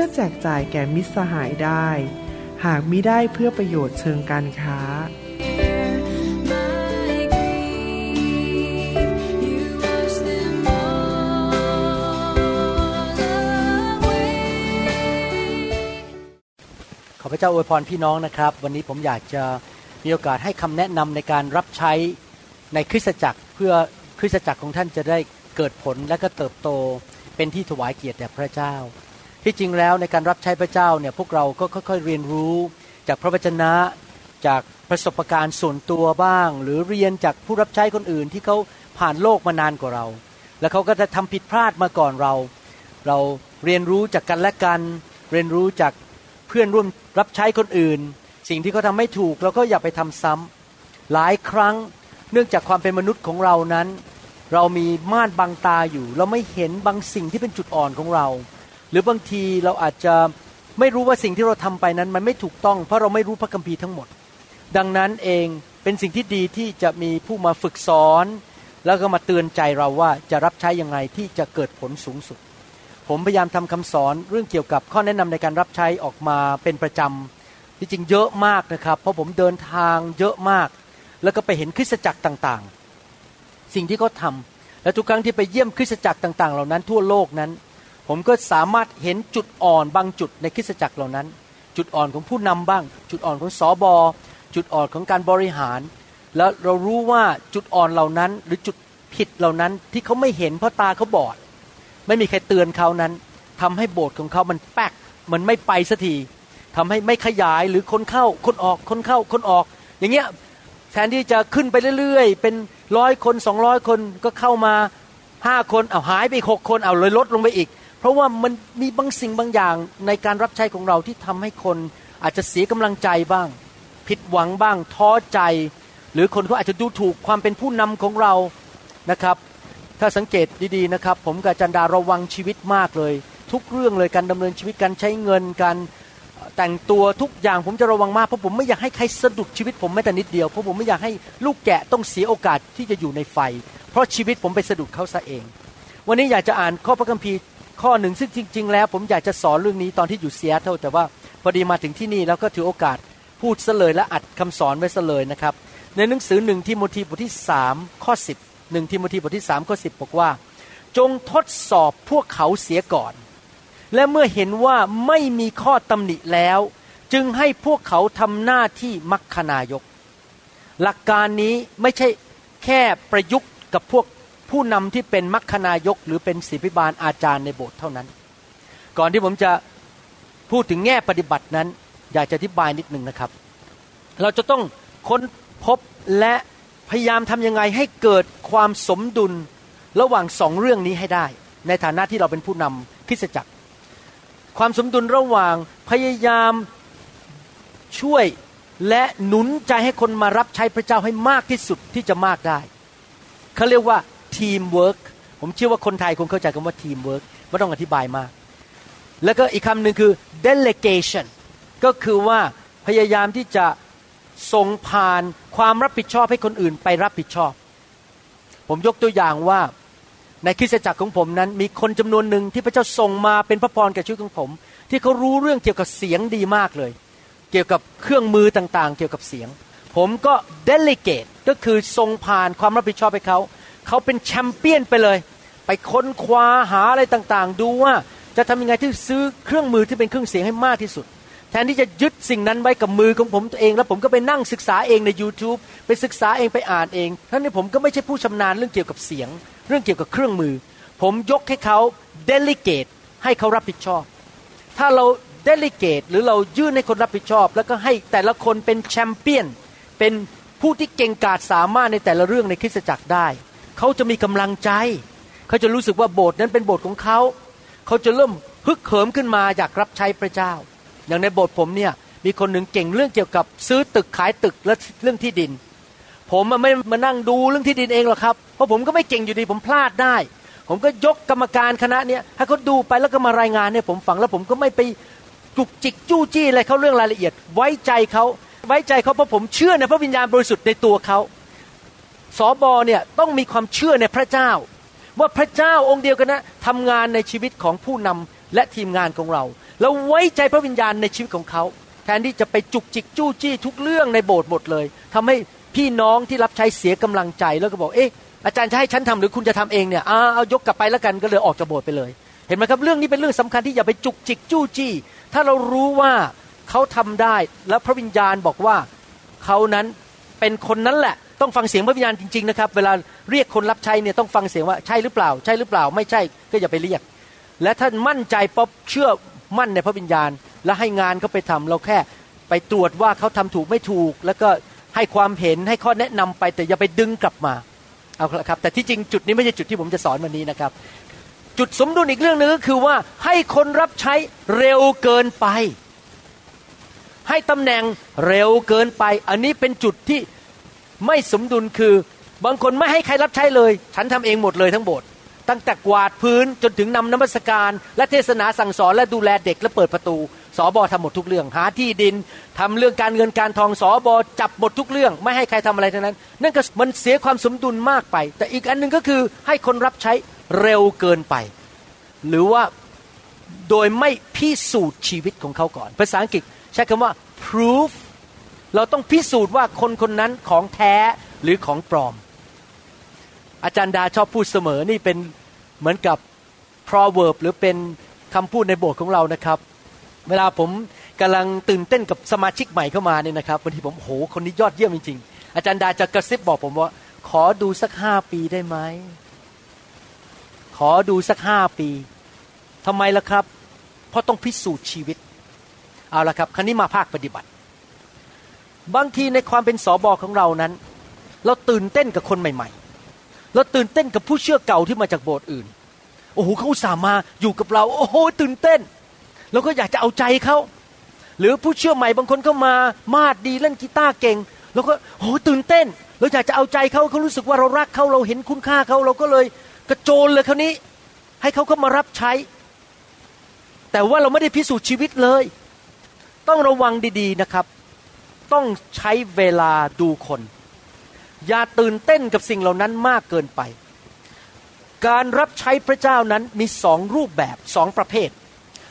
พื่อแจกจ่ายแก่มิตรสหายได้ หากมิได้เพื่อประโยชน์เชิงการค้า ขอพระเจ้าอวยพรพี่น้องนะครับ วันนี้ผมอยากจะมีโอกาสให้คำแนะนำในการรับใช้ในคริสตจักรเพื่อคริสตจักรของท่านจะได้เกิดผลและก็เติบโตเป็นที่ถวายเกียรติแด่พระเจ้า ที่จริงแล้วในการรับใช้พระเจ้าเนี่ยพวกเราก็ค่อยๆเรียนรู้ จากพระวจนะจากประสบการณ์ส่วนตัวบ้าง หรือเรียนจากผู้รับใช้คนอื่นที่เขาผ่านโลกมานานกว่าเรา แล้วเขาก็จะทำผิดพลาดมาก่อนเรา เราเรียนรู้จากกันและกัน เรียนรู้จากเพื่อนร่วมรับใช้คนอื่น สิ่งที่เขาทำไม่ถูกเราก็อย่าไปทำซ้ำหลายครั้งเนื่องจากความเป็นมนุษย์ของเรานั้น เรามีม่านบังตาอยู่ เราไม่เห็นบางสิ่งที่เป็นจุดอ่อนของเรา หรือบางทีเราอาจจะไม่รู้ว่าสิ่งที่เราทำไปนั้น มันไม่ถูกต้อง เพราะเราไม่รู้พระคัมภีร์ทั้งหมด ดังนั้นเองเป็นสิ่งที่ดีที่จะมีผู้มาฝึกสอน แล้วก็มาเตือนใจเราว่าจะรับใช้ยังไงที่จะเกิดผลสูงสุด ผมพยายามทำคำสอนเรื่องเกี่ยวกับข้อแนะนำในการรับใช้ออกมาเป็นประจำที่จริงเยอะมากนะครับ เพราะผมเดินทางเยอะมาก แล้วก็ไปเห็นคริสตจักรต่างๆ สิ่งที่เขาทำและทุกครั้งที่ไปเยี่ยมคริสตจักรต่าง ๆ เหล่านั้นทั่วโลกนั้น ผมก็สามารถเห็นจุดอ่อนบางจุดในคริสตจักรเหล่านั้น จุดอ่อนของผู้นำบ้าง จุดอ่อนของสอบอจุดอ่อนของการบริหาร แล้วเรารู้ว่าจุดอ่อนเหล่านั้น หรือจุดผิดเหล่านั้นที่เขาไม่เห็นเพราะตาเขาบอด ไม่มีใครเตือนเขานั้นทำให้โบสถ์ของเขามันแป๊กมันไม่ไปสักทีทำให้ไม่ขยายหรือคนเข้าคนออกคนเข้าคนออก อย่างเงี้ยแทนที่จะขึ้นไปเรื่อยๆ เป็นร้อยคนสองร้อยคนก็เข้ามาห้าคนเอาหายไปหกคนเอาเลยลดลงไปอีก เพราะว่ามันมีบางสิ่งบางอย่างในการรับใช้ของเราที่ทำให้คนอาจจะเสียกำลังใจบ้าง ผิดหวังบ้าง ท้อใจ หรือคนเขาอาจจะดูถูกความเป็นผู้นำของเรานะครับ ถ้าสังเกตดีๆนะครับ ผมกับจันดาระวังชีวิตมากเลย ทุกเรื่องเลยการดำเนินชีวิตการใช้เงินการแต่งตัวทุกอย่างผมจะระวังมากเพราะผมไม่อยากให้ใครสะดุดชีวิตผมแม้แต่นิดเดียวเพราะผมไม่อยากให้ลูกแกะต้องเสียโอกาสที่จะอยู่ในไฟ เพราะชีวิตผมไปสะดุดเขาซะเอง วันนี้อยากจะอ่านข้อพระคัมภีร์ ข้อหนึ่งซึ่งจริง ๆ แล้วผมอยากจะสอนเรื่องนี้ตอนที่อยู่เซียโตรแต่ว่าพอดีมาถึงที่นี่แล้วก็ถือโอกาสพูดซะเลยและอัดคำสอนไว้ซะเลยนะครับ ในหนังสือหนึ่งทิโมธีบทที่สามข้อสิบหนึ่งทิโมธีบทที่สามข้อสิบบอกว่า จงทดสอบพวกเขาเสียก่อน และเมื่อเห็นว่าไม่มีข้อตำหนิแล้ว จึงให้พวกเขาทำหน้าที่มัคคณายก หลักการนี้ไม่ใช่แค่ประยุกต์กับพวก ผู้นำที่เป็นมัคคณายกหรือเป็นศิบิบาลอาจารย์ในโบสถ์เท่านั้น ก่อนที่ผมจะพูดถึงแง่ปฏิบัตินั้น อยากจะอธิบายนิดหนึ่งนะครับ เราจะต้องค้นพบและพยายามทำยังไงให้เกิดความสมดุลระหว่างสองเรื่องนี้ให้ได้ ในฐานะที่เราเป็นผู้นำคริสตจักร ความสมดุลระหว่างพยายามช่วยและหนุนใจให้คนมารับใช้พระเจ้าให้มากที่สุดที่จะมากได้ เขาเรียกว่า ทีมเวิร์กผมเชื่อว่าคนไทยคงเข้าใจคำว่าทีมเวิร์กไม่ต้องอธิบายมาก แล้วก็อีกคำหนึ่งคือ delegation ก็คือว่าพยายามที่จะส่งผ่านความรับผิดชอบให้คนอื่นไปรับผิดชอบ ผมยกตัวอย่างว่าในคริสตจักรของผมนั้น มีคนจำนวนหนึ่งที่พระเจ้าส่งมาเป็นพระพรแก่ชีวิตของผม ที่เขารู้เรื่องเกี่ยวกับเสียงดีมากเลย เกี่ยวกับเครื่องมือต่างๆ เกี่ยวกับเสียง ผมก็เดลิเกตก็คือส่งผ่านความรับผิดชอบให้เขา เขาเป็นแชมเปี้ยนไปเลย ไปค้นคว้าหาอะไรต่างๆ ดูว่าจะทำยังไงที่ซื้อเครื่องมือที่เป็นเครื่องเสียงให้มากที่สุด แทนที่จะยึดสิ่งนั้นไว้กับมือของผมตัวเอง แล้วผมก็ไปนั่งศึกษาเองใน YouTube ไปศึกษาเองไปอ่านเองทั้งนี้ผมก็ไม่ใช่ผู้ชำนาญเรื่องเกี่ยวกับเสียง เรื่องเกี่ยวกับเครื่องมือ ผมยกให้เขาเดลิเกตให้เขารับผิดชอบ ถ้าเราเดลิเกตหรือเรายื่นให้คนรับผิดชอบ แล้วก็ให้แต่ละคนเป็นแชมเปี้ยนเป็นผู้ที่เก่งกาจสามารถในแต่ละเรื่องในคริสตจักรได้ เขาจะมีกำลังใจ เขาจะรู้สึกว่าโบสถ์นั้นเป็นโบสถ์ของเขา เขาจะเริ่มฮึกเหิมขึ้นมาอยากรับใช้พระเจ้า อย่างในโบสถ์ผมเนี่ยมีคนหนึ่งเก่งเรื่องเกี่ยวกับซื้อตึกขายตึกและเรื่องที่ดิน ผมไม่มานั่งดูเรื่องที่ดินเองหรอกครับ เพราะผมก็ไม่เก่งอยู่ดีผมพลาดได้ ผมก็ยกกรรมการคณะเนี้ยให้เขาดูไปแล้วก็มารายงานให้ผมฟังแล้วผมก็ไม่ไปจุกจิกจู้จี้อะไรเขาเรื่องรายละเอียด ไว้ใจเขาไว้ใจเขาเพราะผมเชื่อในพระวิญญาณบริสุทธิ์ในตัวเขา สอบอเนี่ยต้องมีความเชื่อในพระเจ้า ว่าพระเจ้าองค์เดียวกันนะทำงานในชีวิตของผู้นำและทีมงานของเรา แล้วไว้ใจพระวิญญาณในชีวิตของเขาแทนที่จะไปจุกจิกจู้จี้ทุกเรื่องในโบสถ์หมดเลยทำให้พี่น้องที่รับใช้เสียกำลังใจแล้วก็บอกเอ๊ะอาจารย์จะให้ฉันทำหรือคุณจะทำเองเนี่ยอ่าเอายกกลับไปแล้วกันก็เลยออกจากโบสถ์ไปเลย เห็นไหมครับเรื่องนี้เป็นเรื่องสำคัญที่อย่าไปจุกจิกจู้จี้ ถ้าเรารู้ว่าเขาทำได้แล้วพระวิญญาณบอกว่าเขานั้นเป็นคนนั้นแหละ ต้องฟังเสียงพระวิญญาณจริงๆนะครับ เวลาเรียกคนรับใช้เนี่ยต้องฟังเสียงว่าใช่หรือเปล่า ใช่หรือเปล่า ไม่ใช่ก็อย่าไปเรียก และท่านมั่นใจป๊อบเชื่อมั่นในพระวิญญาณ และให้งานเขาไปทำเราแค่ไปตรวจว่าเขาทำถูกไม่ถูก แล้วก็ให้ความเห็นให้ข้อแนะนำไปแต่อย่าไปดึงกลับมาเอาละครับ แต่ที่จริงจุดนี้ไม่ใช่จุดที่ผมจะสอนวันนี้นะครับ จุดสมดุลอีกเรื่องหนึ่งก็คือว่าให้คนรับใช้เร็วเกินไป ให้ตำแหน่งเร็วเกินไป อันนี้เป็นจุดที่ ไม่สมดุลคือบางคนไม่ให้ใครรับใช้เลย ฉันทำเองหมดเลยทั้งโบสถ์ตั้งแต่กวาดพื้นจนถึงนำน้ำมัสการและเทศนาสั่งสอนและดูแลเด็กและเปิดประตูสอบอทำหมดทุกเรื่อง หาที่ดินทำเรื่องการเงินการทองสอบอจับหมดทุกเรื่อง ไม่ให้ใครทำอะไรทั้งนั้น นั่นก็มันเสียความสมดุลมากไป แต่อีกอันหนึ่งก็คือให้คนรับใช้เร็วเกินไป หรือว่าโดยไม่พิสูจน์ชีวิตของเขาก่อน ภาษาอังกฤษใช้คำว่า proof เราต้องพิสูจน์ว่าคนคนนั้นของแท้หรือของปลอม อาจารย์ดาชอบพูดเสมอนี่เป็นเหมือนกับ proverb หรือเป็นคำพูดในโบสถ์ของเรานะครับ เวลาผมกำลังตื่นเต้นกับสมาชิกใหม่เข้ามาเนี่ยนะครับบางทีผมโอ้โหคนนี้ยอดเยี่ยมจริงๆ อาจารย์ดาจะกระซิบบอกผมว่า ขอดูสักห้าปีได้ไหมขอดูสักห้าปีทำไมล่ะครับ เพราะต้องพิสูจน์ชีวิต เอาละครับ ครั้นี้มาภาคปฏิบัติ บางทีในความเป็นสอบอของเรานั้น เราตื่นเต้นกับคนใหม่ๆ เราตื่นเต้นกับผู้เชื่อเก่าที่มาจากโบสถ์อื่น โอ้โหเขาอุตส่าห์มาอยู่กับเรา โอ้โหตื่นเต้นเราก็อยากจะเอาใจเขาหรือผู้เชื่อใหม่บางคนเข้ามามาดดีเล่นกีตาร์เก่งเราก็โอ้โหตื่นเต้นเราอยากจะเอาใจเขาเขารู้สึกว่าเรารักเขาเราเห็นคุณค่าเขาเราก็เลยกระโจนเลยคราวนี้ ให้เขาเข้ามารับใช้ แต่ว่าเราไม่ได้พิสูจน์ชีวิตเลย ต้องระวังดีๆนะครับ ต้องใช้เวลาดูคน อย่าตื่นเต้นกับสิ่งเหล่านั้นมากเกินไป การรับใช้พระเจ้านั้นมีสองรูปแบบสองประเภท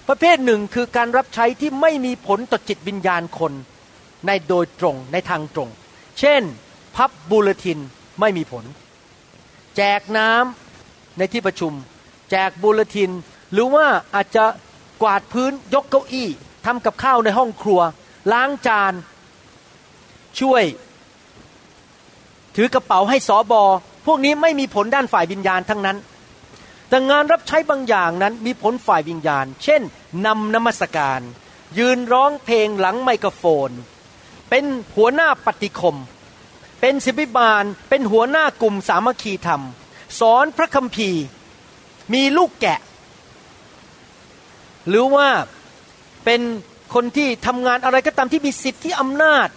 ประเภทหนึ่งคือการรับใช้ที่ไม่มีผลต่อจิตวิญญาณคนในโดยตรงในทางตรง เช่น พับบูเลตินไม่มีผล แจกน้ำในที่ประชุม แจกบูเลติน หรือว่าอาจจะกวาดพื้นยกเก้าอี้ทำกับข้าวในห้องครัว ล้างจาน ช่วย ถือกระเป๋าให้สอบอ พวกนี้ไม่มีผลด้านฝ่ายวิญญาณทั้งนั้น แต่งานรับใช้บางอย่างนั้นมีผลฝ่ายวิญญาณ เช่นนำนมัสการ ยืนร้องเพลงหลังไมโครโฟน เป็นหัวหน้าปฏิคม เป็นศิบิบาล เป็นหัวหน้ากลุ่มสามัคคีธรรม สอนพระคัมภีร์ มีลูกแกะ หรือว่าเป็นคนที่ทำงานอะไรก็ตามที่มีสิทธิอำนาจ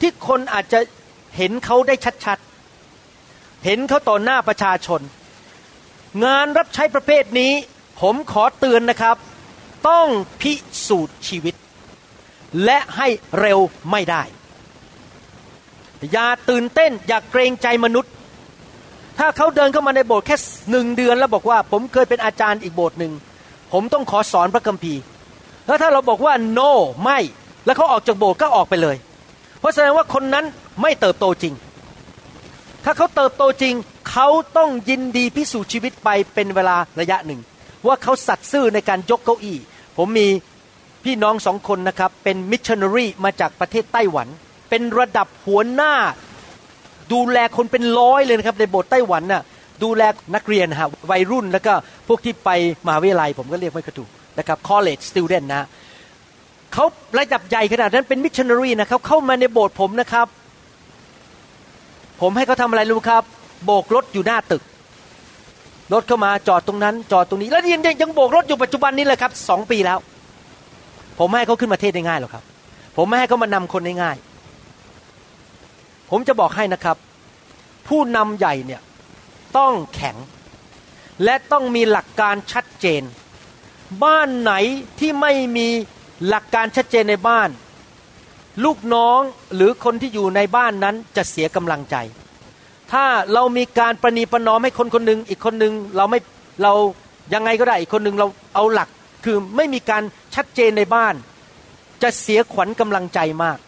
ที่คนอาจจะเห็นเขาได้ชัดๆ เห็นเขาต่อหน้าประชาชน งานรับใช้ประเภทนี้ ผมขอเตือนนะครับ ต้องพิสูจน์ชีวิต และให้เร็วไม่ได้ อย่าตื่นเต้น อย่าเกรงใจมนุษย์ ถ้าเขาเดินเข้ามาในโบสถ์แค่หนึ่งเดือนแล้วบอกว่า ผมเคยเป็นอาจารย์อีกโบสถ์หนึ่งผมต้องขอสอนพระคัมภีร์ แล้วถ้าเราบอกว่า no ไม่ แล้วเขาออกจากโบสถ์ก็ออกไปเลย เพราะแสดงว่าคนนั้นไม่เติบโตจริง ถ้าเขาเติบโตจริง เขาต้องยินดีพิสูจน์ชีวิตไปเป็นเวลาระยะหนึ่ง ว่าเขาสัตย์ซื่อในการยกเก้าอี้ ผมมีพี่น้องสองคนนะครับ เป็นมิชชันนารีมาจากประเทศไต้หวัน เป็นระดับหัวหน้า ดูแลคนเป็นร้อยเลยนะครับ ในโบสถ์ไต้หวันน่ะดูแลนักเรียนฮะวัยรุ่นแล้วก็พวกที่ไปมหาวิทยาลัย ผมก็เรียกไม่กระถูกนะครับ college student นะ เขาระดับใหญ่ขนาดนั้นเป็นมิชชันนารีนะเขาเข้ามาในโบสถ์ผมนะครับ ผมให้เขาทำอะไรรู้ครับ โบกรถอยู่หน้าตึก รถเข้ามาจอดตรงนั้น จอดตรงนี้ แล้วยังยังยงโบกรถอยู่ปัจจุบันนี้เลยครับสองปีแล้ว ผมไม่ให้เขาขึ้นมาเทศได้ง่ายหรอกครับ ผมไม่ให้เขามานำคนได้ง่าย ผมจะบอกให้นะครับ ผู้นำใหญ่เนี่ยต้องแข็ง และต้องมีหลักการชัดเจน บ้านไหนที่ไม่มี หลักการชัดเจนในบ้าน ลูกน้องหรือคนที่อยู่ในบ้านนั้นจะเสียกำลังใจ ถ้าเรามีการประนีประนอมให้คนคนหนึ่งอีกคนหนึ่งเราไม่เรายังไงก็ได้อีกคนหนึ่งเราเอาหลักคือไม่มีการชัดเจนในบ้าน จะเสียขวัญกำลังใจมาก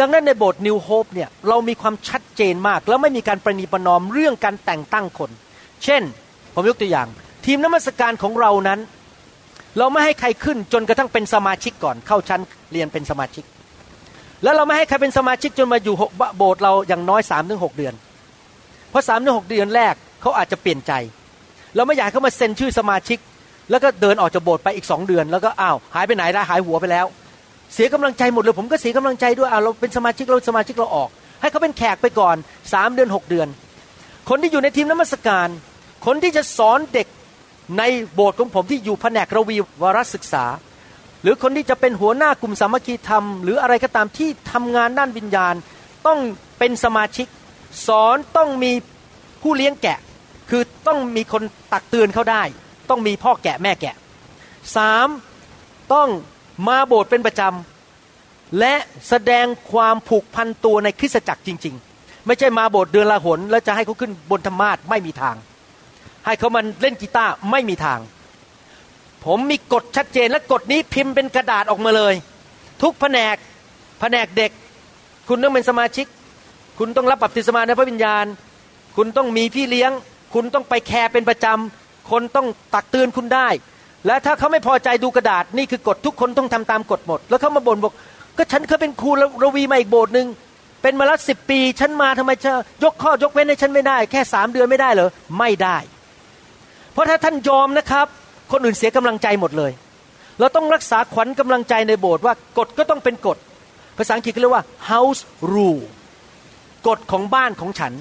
ดังนั้นในโบสถ์นิวโฮปเนี่ยเรามีความชัดเจนมาก แล้วไม่มีการประนีประนอมเรื่องการแต่งตั้งคน เช่น ผมยกตัวอย่าง ทีมนมัสการของเรานั้น เราไม่ให้ใครขึ้นจนกระทั่งเป็นสมาชิกก่อน เข้าชั้นเรียนเป็นสมาชิก แล้วเราไม่ให้ใครเป็นสมาชิกจนมาอยู่หกโบสถ์เราอย่างน้อย3าถึงหเดือน เพราะสามถึงหเดือนแรกเขาอาจจะเปลี่ยนใจ เราไม่อยากเขามาเซ็นชื่อสมาชิก แล้วก็เดินออกจากโบสถ์ไปอีกสองเดือน แล้วก็อ้าวหายไปไหนได้หายหัวไปแล้ว เสียกำลังใจหมดเลยผมก็เสียกำลังใจด้วยอ้าวเราเป็นสมาชิกเราสมาชิกเราออก ให้เขาเป็นแขกไปก่อนสามเดือนหกเดือน คนที่อยู่ในทีมน้ำมัสการ คนที่จะสอนเด็ก ในโบสถ์ของผมที่อยู่แผนกระวีวารศึกษา หรือคนที่จะเป็นหัวหน้ากลุ่มสามัคคีธรรม หรืออะไรก็ตามที่ทำงานด้านวิญญาณ ต้องเป็นสมาชิก สอนต้องมีผู้เลี้ยงแกะ คือต้องมีคนตักเตือนเขาได้ ต้องมีพ่อแกะแม่แกะสามต้องมาโบสถ์เป็นประจำและแสดงความผูกพันตัวในคริสตจักรจริง ๆ ไม่ใช่มาโบสถ์เดือนละหน แล้วจะให้เขาขึ้นบนธรรมาสไม่มีทาง ให้เขามันเล่นกีตาร์ไม่มีทาง ผมมีกฎชัดเจนและกฎนี้พิมพ์เป็นกระดาษออกมาเลย ทุกแผนกแผนกเด็ก คุณต้องเป็นสมาชิก คุณต้องรับบัพติศมาในพระวิญญาณ คุณต้องมีพี่เลี้ยง คุณต้องไปแคร์เป็นประจำคนต้องตักเตือนคุณได้ และถ้าเขาไม่พอใจดูกระดาษนี่คือกฎทุกคนต้องทำตามกฎหมด แล้วเขามาบ่นบอกก็ฉันเคยเป็นครูระวีมาอีกโบสถ์หนึ่งเป็นมาแล้วสิบปี ฉันมาทำไมจะยกข้อยกเว้นให้ฉันไม่ได้ แค่สามเดือนไม่ได้เหรอไม่ได้ เพราะถ้าท่านยอมนะครับ คนอื่นเสียกำลังใจหมดเลย เราต้องรักษาขวัญกำลังใจในโบสถ์ว่ากฎก็ต้องเป็นกฎ ภาษาอังกฤษเขาเรียกว่า house rule กฎของบ้านของฉัน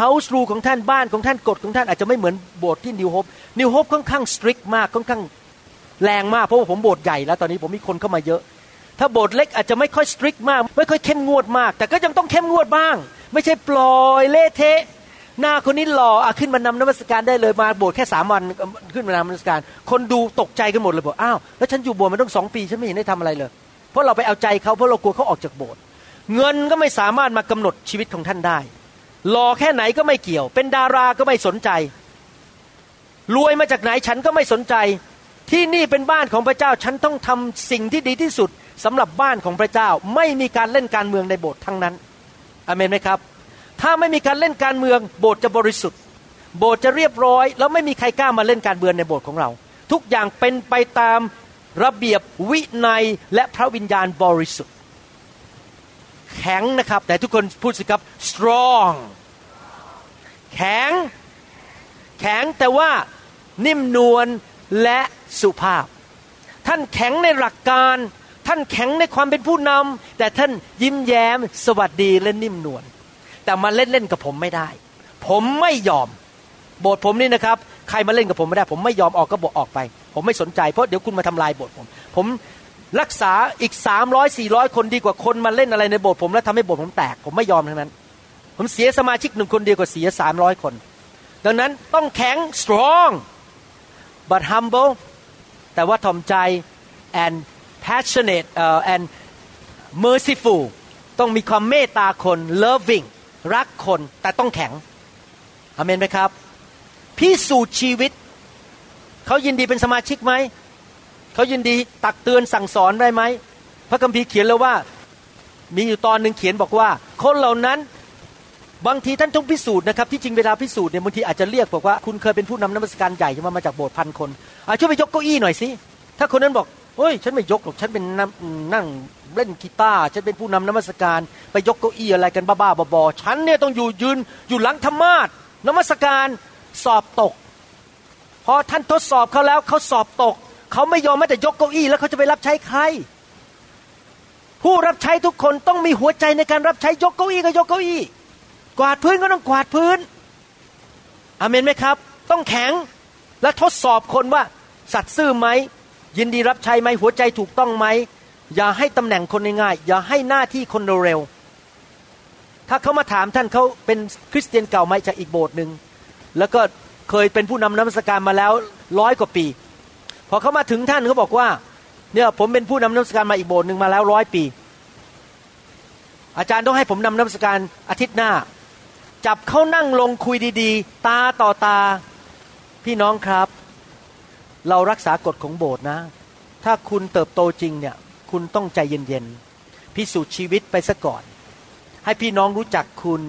house rule ของท่านบ้านของท่านกฎของท่านอาจจะไม่เหมือนโบสถ์ที่นิวโฮปนิวโฮปค่อนข้าง strict มากค่อนข้างแรงมากเพราะว่าผมโบสถ์ใหญ่แล้วตอนนี้ผมมีคนเข้ามาเยอะ ถ้าโบสถ์เล็กอาจจะไม่ค่อย strict มาก ไม่ค่อยเข้มงวดมาก แต่ก็ยังต้องเข้มงวดบ้าง ไม่ใช่ปล่อยเละเทะ หน้าคนนี้หล่ออขึ้นมานำนมัสการได้เลยมาโบสถ์แค่สามวันขึ้นมานำนมัสการ คนดูตกใจกันหมดเลยบอกอ้าวแล้วฉันอยู่โบสถ์มาต้องสองปีฉันไม่เห็นได้ทำอะไรเลย เพราะเราไปเอาใจเขาเพราะเรากลัวเขาออกจากโบสถ์เงินก็ไม่สามารถมากำหนดชีวิตของท่านได้หล่อแค่ไหนก็ไม่เกี่ยว เป็นดาราก็ไม่สนใจ รวยมาจากไหนฉันก็ไม่สนใจ ที่นี่เป็นบ้านของพระเจ้าฉันต้องทำสิ่งที่ดีที่สุดสำหรับบ้านของพระเจ้า ไม่มีการเล่นการเมืองในโบสถ์ทั้งนั้นอเมนไหมครับ ถ้าไม่มีการเล่นการเมืองโบสถ์จะบริสุทธิ์ โบสถ์จะเรียบร้อย แล้วไม่มีใครกล้ามาเล่นการเมืองในโบสถ์ของเรา ทุกอย่างเป็นไปตามระเบียบวินัยและพระวิญญาณบริสุทธิ์ แข็งนะครับ แต่ทุกคนพูดสิครับ strong แข็ง แข็งแต่ว่านิ่มนวลและสุภาพ ท่านแข็งในหลักการ ท่านแข็งในความเป็นผู้นำแต่ท่านยิ้มแย้มสวัสดีและนิ่มนวล แต่มาเล่นเล่นกับผมไม่ได้ ผมไม่ยอม โบสถ์ผมนี่นะครับ ใครมาเล่นกับผมไม่ได้ ผมไม่ยอมออกก็บอกออกไป ผมไม่สนใจเพราะเดี๋ยวคุณมาทำลายโบสถ์ผม ผมรักษาอีกสามร้อยสี่ร้อยคนดีกว่าคนมาเล่นอะไรในโบสถ์ผมแล้วทำให้โบสถ์ผมแตก ผมไม่ยอมทั้งนั้น ผมเสียสมาชิกหนึ่งคนเดียวกว่าเสียสามร้อยคน ดังนั้นต้องแข็ง strong but humble แต่ว่าถ่อมใจ and passionate uh, and merciful ต้องมีความเมตตาคน loving รักคนแต่ต้องแข็งอเมนไหมครับ พิสูจน์ชีวิต เขายินดีเป็นสมาชิกไหม เขายินดีตักเตือนสั่งสอนได้ไหม พระคัมภีร์เขียนแล้วว่า มีอยู่ตอนหนึ่งเขียนบอกว่า คนเหล่านั้นบางทีท่านต้องพิสูจน์นะครับที่จริงเวลาพิสูจน์เนี่ยบางทีอาจจะเรียกบอกว่าคุณเคยเป็นผู้นำนมัสการใหญ่ใช่ไหมมาจากโบสถ์พันคนอะช่วยไปยกเก้าอี้หน่อยสิถ้าคนนั้นบอก เฮ้ย ฉันไม่ยกหรอก ฉันเป็นนั่งเล่นกีตาร์ ฉันเป็นผู้นำนมัสการ ไปยกเก้าอี้อะไรกันบ้าๆบอๆ ฉันเนี่ยต้องอยู่ยืนอยู่หลังธรรมาสนมัสการสอบตก พอท่านทดสอบเขาแล้วเขาสอบตก เขาไม่ยอมแม้แต่ยกเก้าอี้แล้วเขาจะไปรับใช้ใคร ผู้รับใช้ทุกคนต้องมีหัวใจในการรับใช้ยกเก้าอี้ก็ยกเก้าอี้ กวาดพื้นก็ต้องกวาดพื้น อเมนไหมครับ ต้องแข็งและทดสอบคนว่าสัตย์ซื่อไหม ยินดีรับใช้ไหมหัวใจถูกต้องไหมอย่าให้ตำแหน่งคนง่ายๆอย่าให้หน้าที่คนเร็วๆถ้าเขามาถามท่านเขาเป็นคริสเตียนเก่าไหมจากอีกโบสถ์หนึ่งแล้วก็เคยเป็นผู้นำนมัสการมาแล้วร้อยกว่าปี พอเขามาถึงท่านเขาบอกว่า เนี่ยผมเป็นผู้นำนมัสการมาอีกโบสถ์หนึ่งมาแล้วร้อยปี อาจารย์ต้องให้ผมนำนมัสการอาทิตย์หน้า จับเขานั่งลงคุยดีๆ ตาต่อตา พี่น้องครับ เรารักษากฎของโบสถ์นะ ถ้าคุณเติบโตจริงเนี่ย คุณต้องใจเย็นๆ พิสูจน์ชีวิตไปซะก่อน ให้พี่น้องรู้จักคุณ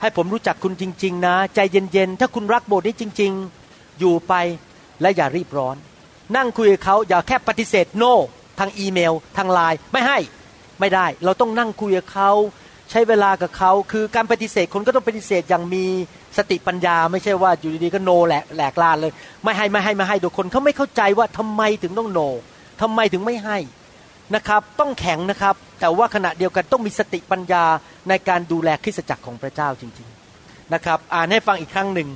ให้ผมรู้จักคุณจริง ๆ นะ ใจเย็นๆ ถ้าคุณรักโบสถ์นี้จริง ๆ อยู่ไปและอย่ารีบร้อน นั่งคุยกับเขาอย่าแค่ปฏิเสธโน no, ทางอีเมล ทางไลน์ไม่ให้ไม่ได้ เราต้องนั่งคุยกับเขา ใช้เวลากับเขา คือการปฏิเสธคนก็ต้องปฏิเสธอย่างมี สติปัญญาไม่ใช่ว่าอยู่ดีๆก็โนแหลกแหลกลานเลย ไม่ให้ไม่ให้ไม่ให้โดยคนเขาไม่เข้าใจว่าทำไมถึงต้องโนทำไมถึงไม่ให้นะครับต้องแข็งนะครับ แต่ว่าขณะเดียวกันต้องมีสติปัญญาในการดูแลคริสตจักรของพระเจ้าจริงๆนะครับ อ่านให้ฟังอีกครั้งหนึ่ง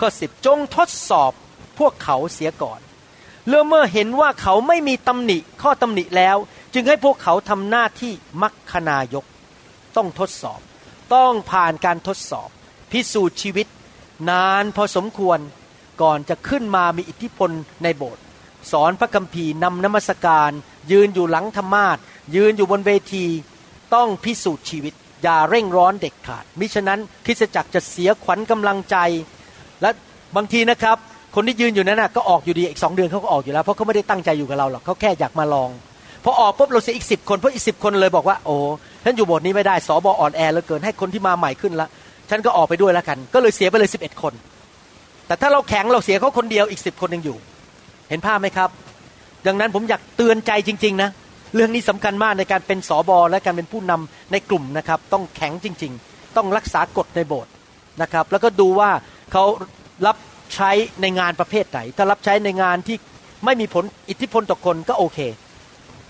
ข้อสิบจงทดสอบพวกเขาเสียก่อนเมื่อเมื่อเห็นว่าเขาไม่มีตำหนิข้อตำหนิแล้ว จึงให้พวกเขาทำหน้าที่มัคคณายก ต้องทดสอบ ต้องผ่านการทดสอบ พิสูจน์ชีวิต นานพอสมควรก่อนจะขึ้นมามีอิทธิพลในโบสถ์สอนพระคัมภีร์นำนมัสการ ยืนอยู่หลังธรรมาสยืนอยู่บนเวที ต้องพิสูจน์ชีวิต อย่าเร่งร้อนเด็ดขาด มิฉะนั้นคริสจักรจะเสียขวัญกำลังใจ และบางทีนะครับ คนที่ยืนอยู่นั้นนะก็ออกอยู่ดีอีกสองเดือนเขาก็ออกอยู่แล้ว เพราะเขาไม่ได้ตั้งใจอยู่กับเราหรอกเขาแค่อยากมาลองพอออกปุ๊บเราเสียอีกสิบคนเพราะอีกสิบคนเลยบอกว่าโอ้ฉันอยู่โบทนี้ไม่ได้สอบอ่อนแอเหลือเกินให้คนที่มาใหม่ขึ้นละ ฉันก็ออกไปด้วยแล้วกัน ก็เลยเสียไปเลยสิบเอ็ดคน แต่ถ้าเราแข็งเราเสียเขาคนเดียวอีกสิบคนยังอยู่ เห็นภาพไหมครับ ดังนั้นผมอยากเตือนใจจริง ๆ นะ เรื่องนี้สำคัญมากในการเป็นสอบอและการเป็นผู้นำในกลุ่มนะครับ ต้องแข็งจริง ๆ ต้องรักษากฎในโบสถ์นะครับ แล้วก็ดูว่าเขารับใช้ในงานประเภทไหน ถ้ารับใช้ในงานที่ไม่มีผลอิทธิพลต่อคนก็โอเค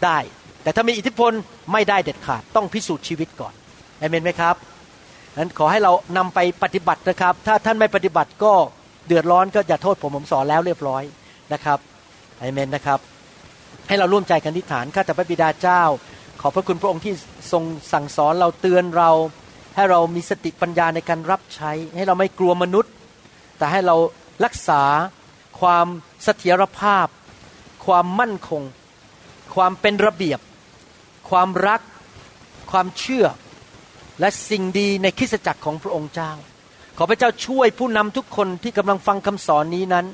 ได้ แต่ถ้ามีอิทธิพลไม่ได้เด็ดขาดต้องพิสูจน์ชีวิตก่อนเอเมนไหมครับ นั้นขอให้เรานำไปปฏิบัตินะครับ ถ้าท่านไม่ปฏิบัติก็เดือดร้อนก็อย่าโทษผมผมสอนแล้วเรียบร้อยนะครับอเมนนะครับ ให้เราร่วมใจกันทิฏฐานข้าแต่พระบิดาเจ้า ขอพระคุณพระองค์ที่ทรงสั่งสอนเราเตือนเรา ให้เรามีสติปัญญาในการรับใช้ ให้เราไม่กลัวมนุษย์ แต่ให้เรารักษาความเสถียรภาพ ความมั่นคง ความเป็นระเบียบ ความรัก ความเชื่อ และสิ่งดีในคริสตจักรของพระองค์เจ้า ขอพระเจ้าช่วยผู้นำทุกคนที่กำลังฟังคำสอนนี้นั้น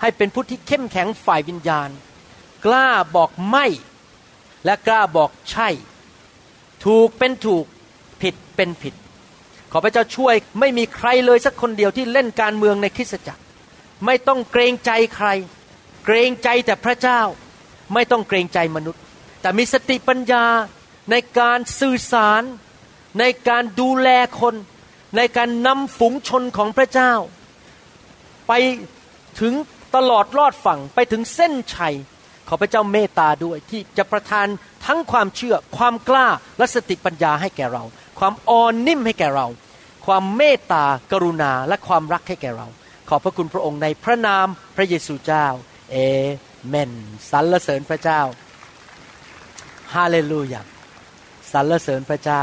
ให้เป็นผู้ที่เข้มแข็งฝ่ายวิญญาณ กล้าบอกไม่และกล้าบอกใช่ ถูกเป็นถูกผิดเป็นผิด ขอพระเจ้าช่วยไม่มีใครเลยสักคนเดียวที่เล่นการเมืองในคริสตจักร ไม่ต้องเกรงใจใคร เกรงใจแต่พระเจ้า ไม่ต้องเกรงใจมนุษย์ แต่มีสติปัญญาในการสื่อสาร ในการดูแลคน ในการนำฝูงชนของพระเจ้า ไปถึงตลอดรอดฝั่งไปถึงเส้นชัย ขอพระเจ้าเมตตาด้วยที่จะประทานทั้งความเชื่อ ความกล้าและสติปัญญาให้แก่เรา ความอ่อนนิ่มให้แก่เรา ความเมตตากรุณาและความรักให้แก่เรา ขอบพระคุณพระองค์ในพระนามพระเยซูเจ้า เอเมนสรรเสริญพระเจ้าฮาเลลูยาสรรเสริญพระเจ้า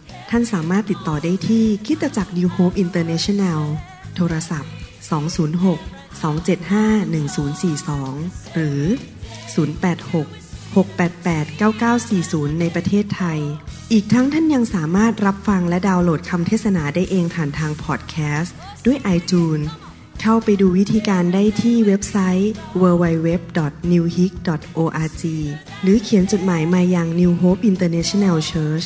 ท่านสามารถติดต่อได้ที่คิดตจักร New Hope International โทรศัพท์ 206 275 1042 หรือ 086 688 9940 ในประเทศไทย อีกทั้งท่านยังสามารถรับฟังและดาวน์โหลดคำเทศนาได้เองผ่านทางพอดแคสต์ด้วย iTunes เข้าไปดูวิธีการได้ที่เว็บไซต์ www.newhick.org หรือเขียนจดหมายมายัง New Hope International Church